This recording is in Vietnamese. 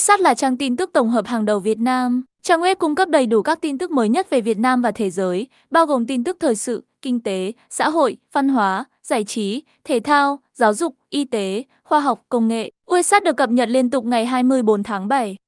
Uesat là trang tin tức tổng hợp hàng đầu Việt Nam. Trang web cung cấp đầy đủ các tin tức mới nhất về Việt Nam và thế giới, bao gồm tin tức thời sự, kinh tế, xã hội, văn hóa, giải trí, thể thao, giáo dục, y tế, khoa học, công nghệ. Uesat được cập nhật liên tục ngày 24 tháng 7.